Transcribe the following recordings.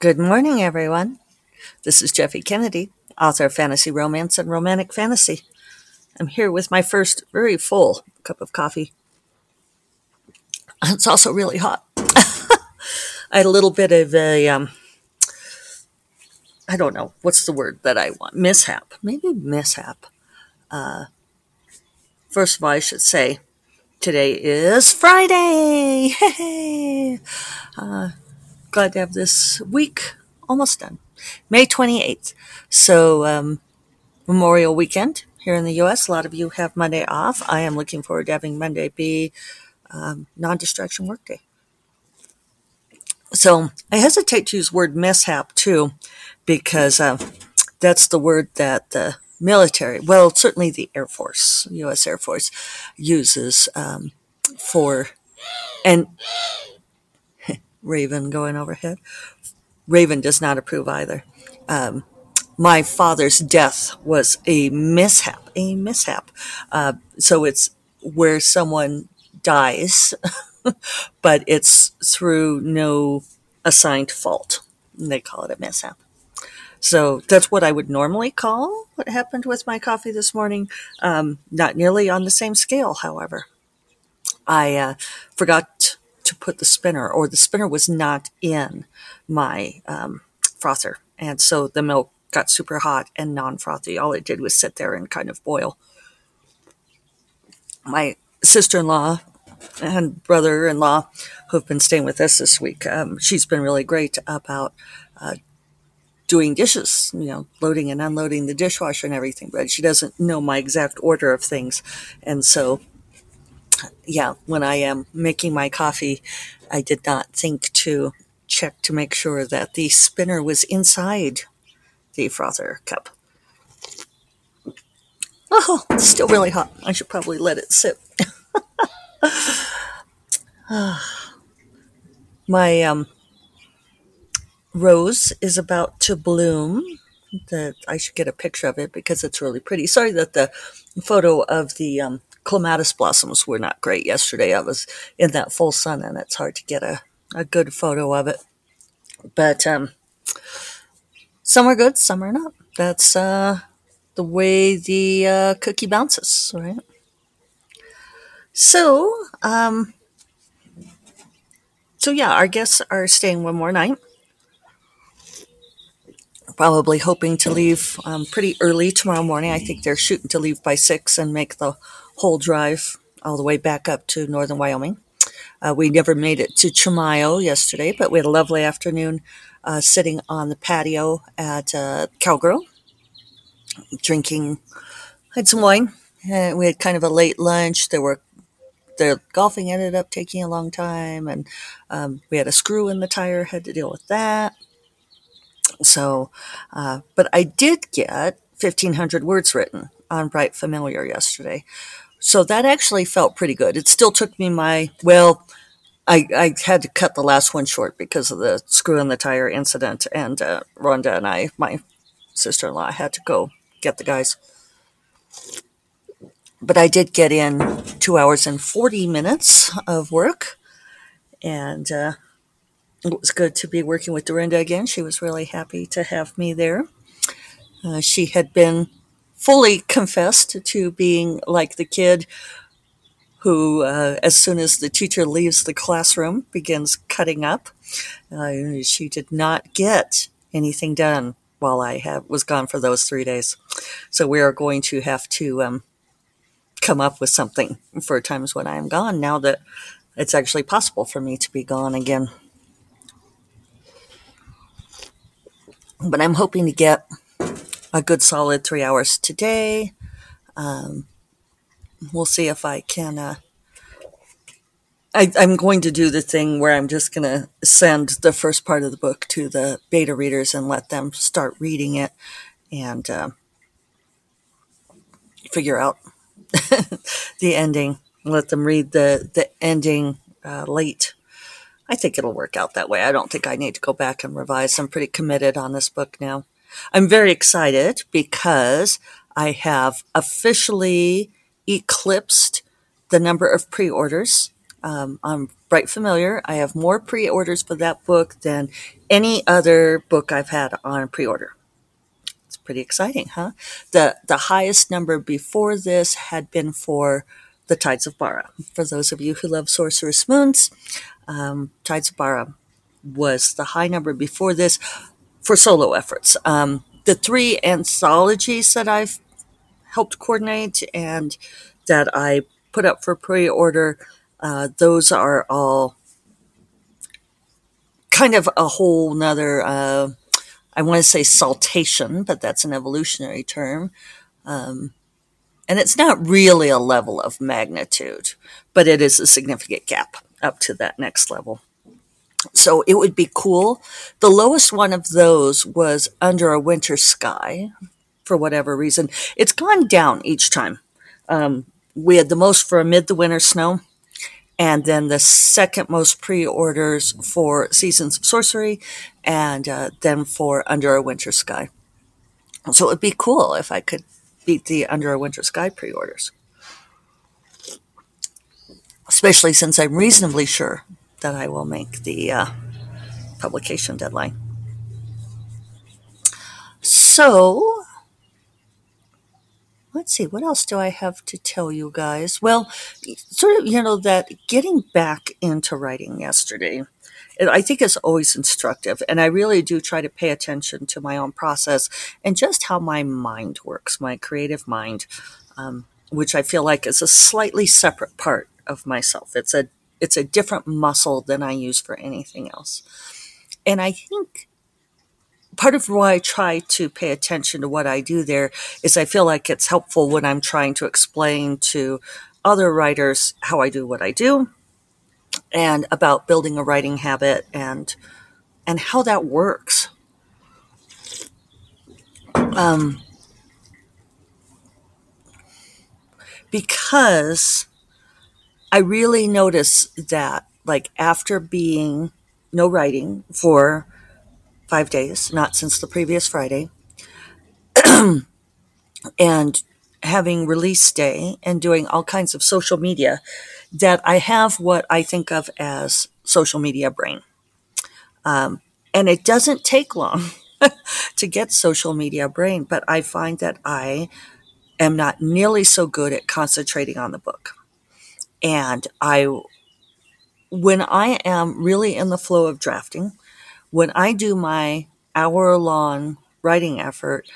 Good morning, everyone. This is Jeffe Kennedy, author of fantasy romance and romantic fantasy. I'm here with my first very full cup of coffee. It's also really hot. I had a little bit of a, um, I don't know, what's the word that I want? Mishap. Maybe mishap. Uh, first of all, I should say today is Friday. Hey! Uh, glad to have this week almost done. May 28th. So, um, Memorial weekend here in the US. A lot of you have Monday off. I am looking forward to having Monday be um, non distraction workday. So, I hesitate to use word mishap too, because uh, that's the word that the military, well, certainly the Air Force, U.S. Air Force, uses um, for, and Raven going overhead. Raven does not approve either. Um, my father's death was a mishap, a mishap. Uh, so it's where someone dies, but it's through no assigned fault. They call it a mishap. So that's what I would normally call what happened with my coffee this morning. Um, not nearly on the same scale, however. I uh, forgot to put the spinner, or the spinner was not in my um, frother. And so the milk got super hot and non frothy. All it did was sit there and kind of boil. My sister in law and brother in law who've been staying with us this week, um, she's been really great about uh, doing dishes, you know, loading and unloading the dishwasher and everything, but she doesn't know my exact order of things. And so yeah, when I am making my coffee, I did not think to check to make sure that the spinner was inside the frother cup. Oh, it's still really hot. I should probably let it sit. my um, rose is about to bloom. That I should get a picture of it because it's really pretty. Sorry that the photo of the um, clematis blossoms were not great yesterday. I was in that full sun and it's hard to get a, a good photo of it. But um, some are good, some are not. That's uh, the way the uh, cookie bounces, right? So, um, so yeah, our guests are staying one more night. Probably hoping to leave um, pretty early tomorrow morning. I think they're shooting to leave by six and make the whole drive all the way back up to northern Wyoming. Uh, we never made it to Chimayo yesterday, but we had a lovely afternoon uh, sitting on the patio at uh, Cowgirl, drinking, had some wine. Uh, we had kind of a late lunch. There were the golfing ended up taking a long time, and um, we had a screw in the tire. Had to deal with that. So, uh, but I did get 1,500 words written on Bright Familiar yesterday, so that actually felt pretty good. It still took me my, well, I, I had to cut the last one short because of the screw in the tire incident. And uh, Rhonda and I, my sister in law, had to go get the guys. But I did get in two hours and 40 minutes of work. And uh, it was good to be working with Dorinda again. She was really happy to have me there. Uh, she had been fully confessed to being like the kid who, uh, as soon as the teacher leaves the classroom, begins cutting up. Uh, she did not get anything done while I have, was gone for those three days. So we are going to have to um, come up with something for times when I am gone now that it's actually possible for me to be gone again. But I'm hoping to get a good solid three hours today. Um, we'll see if I can. Uh, I, am going to do the thing where I'm just going to send the first part of the book to the beta readers and let them start reading it and uh, figure out the ending. Let them read the the ending uh, late. I think it'll work out that way. I don't think I need to go back and revise. I'm pretty committed on this book now. I'm very excited because I have officially eclipsed the number of pre orders Um, I'm Bright Familiar. I have more pre orders for that book than any other book I've had on pre order. It's pretty exciting, huh? The, the highest number before this had been for The Tides of Bara. For those of you who love Sorcerous Moons, um, Tides of Bara was the high number before this for solo efforts. Um, the three anthologies that I've helped coordinate and that I put up for pre order, uh, those are all kind of a whole nother, uh, I want to say saltation, but that's an evolutionary term. Um, and it's not really a level of magnitude, but it is a significant gap up to that next level. So it would be cool. The lowest one of those was Under a Winter Sky for whatever reason. It's gone down each time. Um, we had the most for Amid the Winter Snow, and then the second most pre orders for Seasons of Sorcery, and uh, then for Under a Winter Sky. So it would be cool if I could beat the Under a Winter Sky pre orders. Especially since I'm reasonably sure that I will make the uh, publication deadline. So, let's see, what else do I have to tell you guys? Well, sort of, you know, that getting back into writing yesterday, I think is always instructive. And I really do try to pay attention to my own process and just how my mind works, my creative mind, um, which I feel like is a slightly separate part of myself. It's a it's a different muscle than I use for anything else. And I think part of why I try to pay attention to what I do there is I feel like it's helpful when I'm trying to explain to other writers how I do what I do and about building a writing habit and and how that works. Um, because I really notice that, like, after being no writing for five days, not since the previous Friday, and having release day and doing all kinds of social media, that I have what I think of as social media brain. Um, and it doesn't take long to get social media brain, but I find that I am not nearly so good at concentrating on the book. And I, when I am really in the flow of drafting, when I do my hour long writing effort,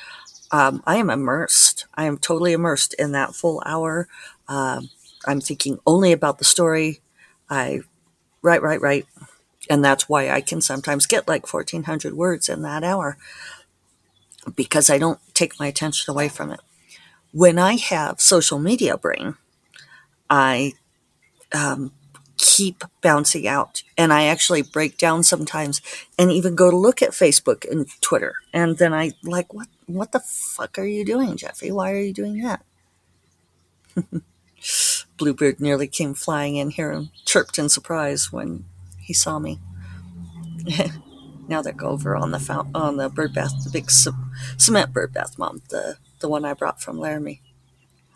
um, I am immersed. I am totally immersed in that full hour. Um, I'm thinking only about the story. I write, write, write. And that's why I can sometimes get like 1400 words in that hour because I don't take my attention away from it. When I have social media brain, I um, keep bouncing out. And I actually break down sometimes and even go to look at Facebook and Twitter. And then I like, what, what the fuck are you doing, Jeffe? Why are you doing that? Bluebird nearly came flying in here and chirped in surprise when he saw me. now they go over on the fount- on the bird bath, the big cement bird bath, mom, the the one I brought from Laramie.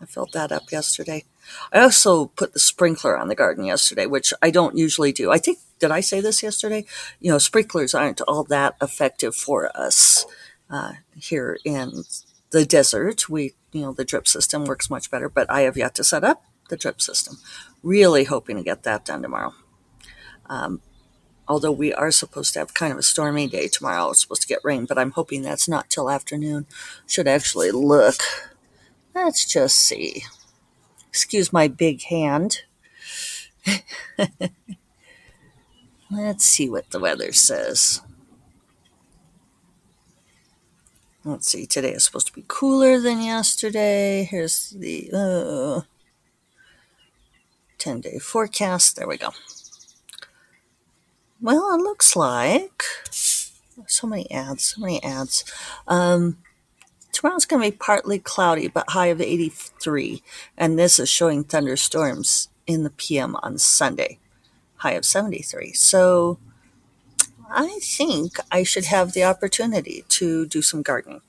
I filled that up yesterday. I also put the sprinkler on the garden yesterday, which I don't usually do. I think, did I say this yesterday? You know, sprinklers aren't all that effective for us uh, here in the desert. We, you know, the drip system works much better, but I have yet to set up the drip system. Really hoping to get that done tomorrow. Um, although we are supposed to have kind of a stormy day tomorrow. It's supposed to get rain, but I'm hoping that's not till afternoon. Should actually look. Let's just see. Excuse my big hand. Let's see what the weather says. Let's see, today is supposed to be cooler than yesterday. Here's the uh, 10 day forecast. There we go. Well, it looks like so many ads, so many ads. Um, tomorrow's going to be partly cloudy, but high of 83. And this is showing thunderstorms in the PM on Sunday, high of 73. So I think I should have the opportunity to do some gardening.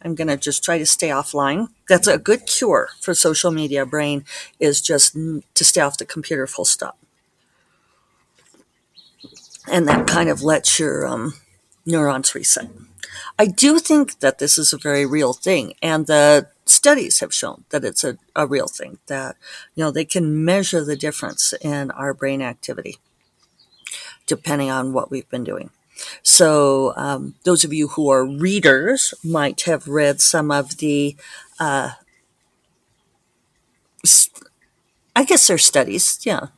I'm going to just try to stay offline. That's a good cure for social media brain is just to stay off the computer full stop. and that kind of lets your um, neurons reset. I do think that this is a very real thing, and the studies have shown that it's a, a real thing, that, you know, they can measure the difference in our brain activity depending on what we've been doing. So, um, those of you who are readers might have read some of the, uh, I guess they're studies, yeah,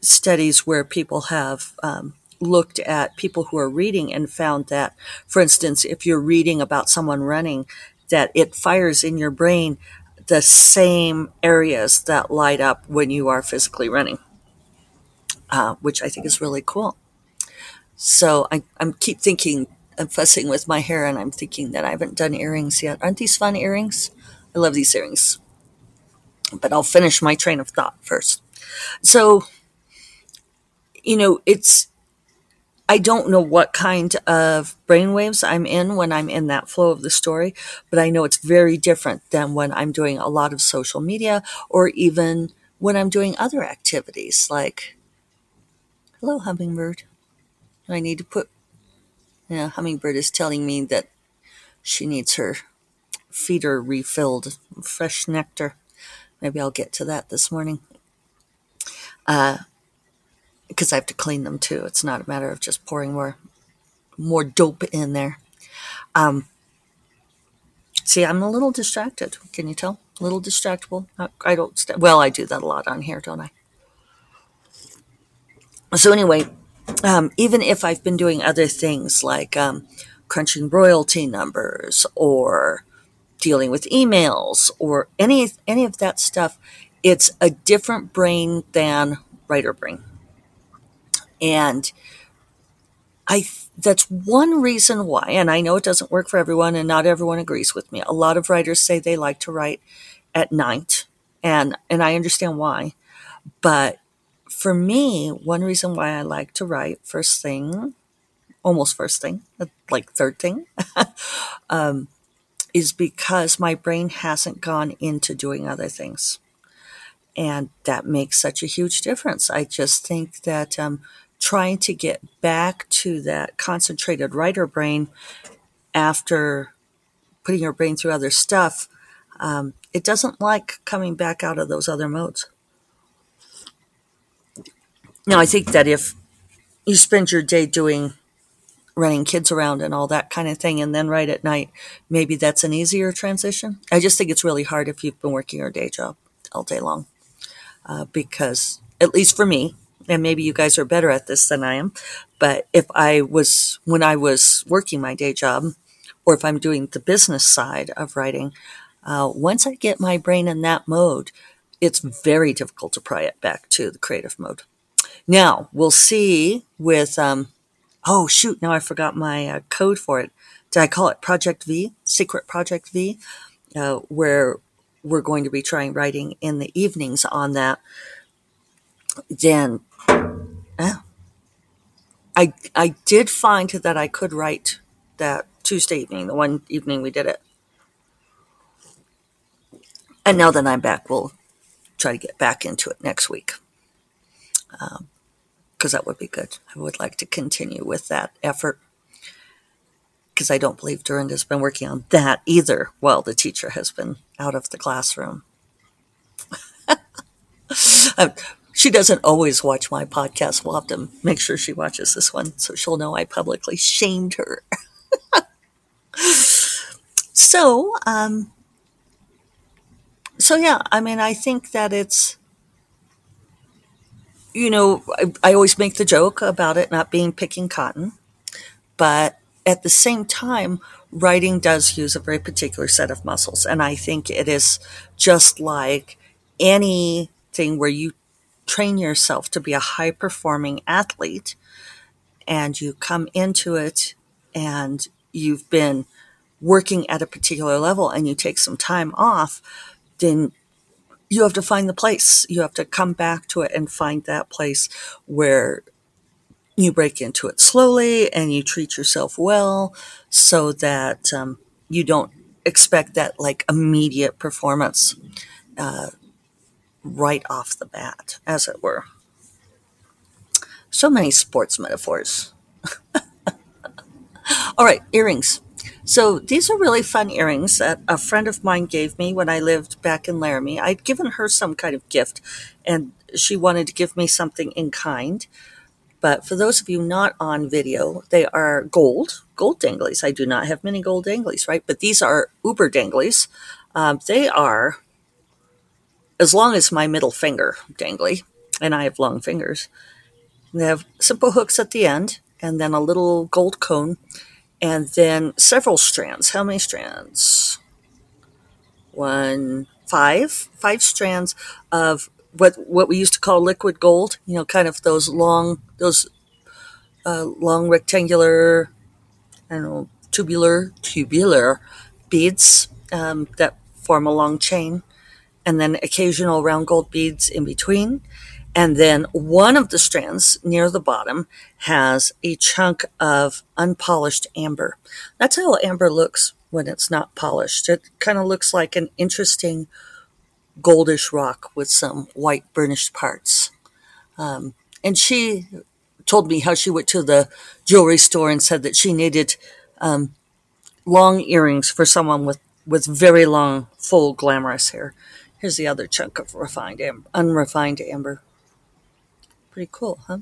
studies where people have um, looked at people who are reading and found that, for instance, if you're reading about someone running, that it fires in your brain the same areas that light up when you are physically running, uh, which I think is really cool. So I, I'm keep thinking, I'm fussing with my hair, and I'm thinking that I haven't done earrings yet. Aren't these fun earrings? I love these earrings. But I'll finish my train of thought first. So, you know, it's I don't know what kind of brainwaves I'm in when I'm in that flow of the story, but I know it's very different than when I'm doing a lot of social media or even when I'm doing other activities like, hello, hummingbird. I need to put, yeah, hummingbird is telling me that she needs her feeder refilled, fresh nectar. Maybe I'll get to that this morning. Uh, because I have to clean them too. It's not a matter of just pouring more more dope in there. Um, see, I'm a little distracted. Can you tell? A little distractible. I don't. St- well, I do that a lot on here, don't I? So anyway, um, even if I've been doing other things like um, crunching royalty numbers or dealing with emails or any any of that stuff, it's a different brain than writer brain. And I that's one reason why, and I know it doesn't work for everyone, and not everyone agrees with me. A lot of writers say they like to write at night, and and I understand why. But for me, one reason why I like to write first thing, almost first thing, like third thing, um, is because my brain hasn't gone into doing other things. And that makes such a huge difference. I just think that um, trying to get back to that concentrated writer brain after putting your brain through other stuff, um, it doesn't like coming back out of those other modes. Now, I think that if you spend your day doing running kids around and all that kind of thing, and then right at night, maybe that's an easier transition. I just think it's really hard if you've been working your day job all day long, uh, because at least for me, and maybe you guys are better at this than I am, but if I was, when I was working my day job, or if I'm doing the business side of writing, uh, once I get my brain in that mode, it's very difficult to pry it back to the creative mode. Now, we'll see with, um, oh shoot, now I forgot my uh, code for it. Did I call it Project V, Secret Project V, uh, where we're going to be trying writing in the evenings on that. Then I I did find that I could write that Tuesday evening, the one evening we did it. And now that I'm back, we'll try to get back into it next week. Because um, that would be good. I would like to continue with that effort. Because I don't believe Dorinda's been working on that either while the teacher has been out of the classroom. She doesn't always watch my podcast. We'll have to make sure she watches this one so she'll know I publicly shamed her. so, um, so yeah, I mean, I think that it's, you know, I, I always make the joke about it not being picking cotton, but at the same time, writing does use a very particular set of muscles. And I think it is just like anything where you train yourself to be a high performing athlete and you come into it and you've been working at a particular level and you take some time off, then you have to find the place. You have to come back to it and find that place where you break into it slowly and you treat yourself well so that um, you don't expect that like immediate performance. Uh, right off the bat, as it were. So many sports metaphors. All right, earrings. So these are really fun earrings that a friend of mine gave me when I lived back in Laramie. I'd given her some kind of gift and she wanted to give me something in kind. But for those of you not on video, they are gold, gold danglies. I do not have many gold danglies, right? But these are uber danglies. Um, they are as long as my middle finger dangly, and I have long fingers. They have simple hooks at the end, and then a little gold cone, and then several strands. How many strands? One, five, five strands of what what we used to call liquid gold. You know, kind of those long, those uh, long rectangular, I don't know, tubular, tubular beads um, that form a long chain, and then occasional round gold beads in between. And then one of the strands near the bottom has a chunk of unpolished amber. That's how amber looks when it's not polished. It kind of looks like an interesting goldish rock with some white burnished parts. Um, and she told me how she went to the jewelry store and said that she needed um, long earrings for someone with, with very long, full, glamorous hair. Here's the other chunk of refined amber, unrefined amber. Pretty cool, huh?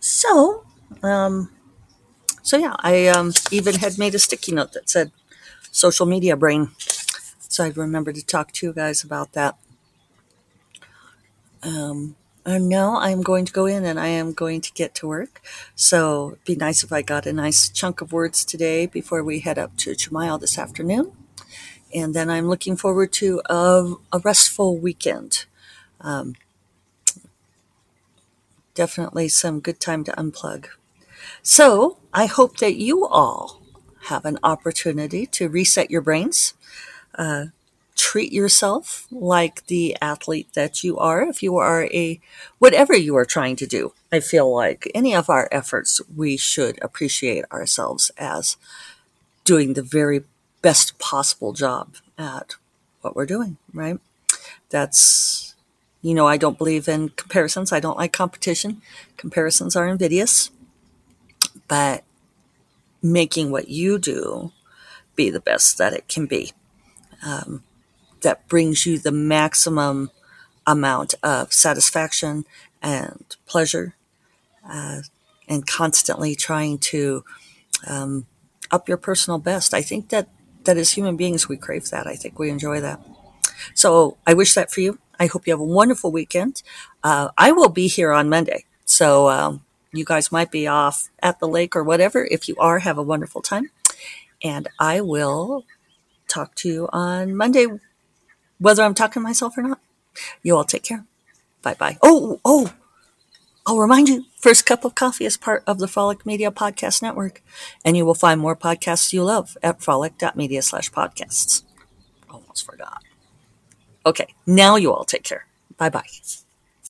So, um, so yeah, I um, even had made a sticky note that said social media brain. So I'd remember to talk to you guys about that. Um, and now I'm going to go in and I am going to get to work. So it'd be nice if I got a nice chunk of words today before we head up to Chimayo this afternoon. And then I'm looking forward to a, a restful weekend. Um, definitely some good time to unplug. So I hope that you all have an opportunity to reset your brains. Uh, treat yourself like the athlete that you are. If you are a, whatever you are trying to do, I feel like any of our efforts, we should appreciate ourselves as doing the very best possible job at what we're doing, right? That's, you know, I don't believe in comparisons. I don't like competition. Comparisons are invidious. But making what you do be the best that it can be. Um, that brings you the maximum amount of satisfaction and pleasure, uh, and constantly trying to um, up your personal best. I think that that as human beings we crave that. I think we enjoy that. So I wish that for you. I hope you have a wonderful weekend. Uh, I will be here on Monday, so um, you guys might be off at the lake or whatever. If you are, have a wonderful time, and I will talk to you on Monday, whether I'm talking to myself or not. You all take care. Bye bye. Oh, oh, I'll remind you First Cup of Coffee is part of the Frolic Media Podcast Network, and you will find more podcasts you love at frolic.media slash podcasts. Almost forgot. Okay, now you all take care. Bye bye.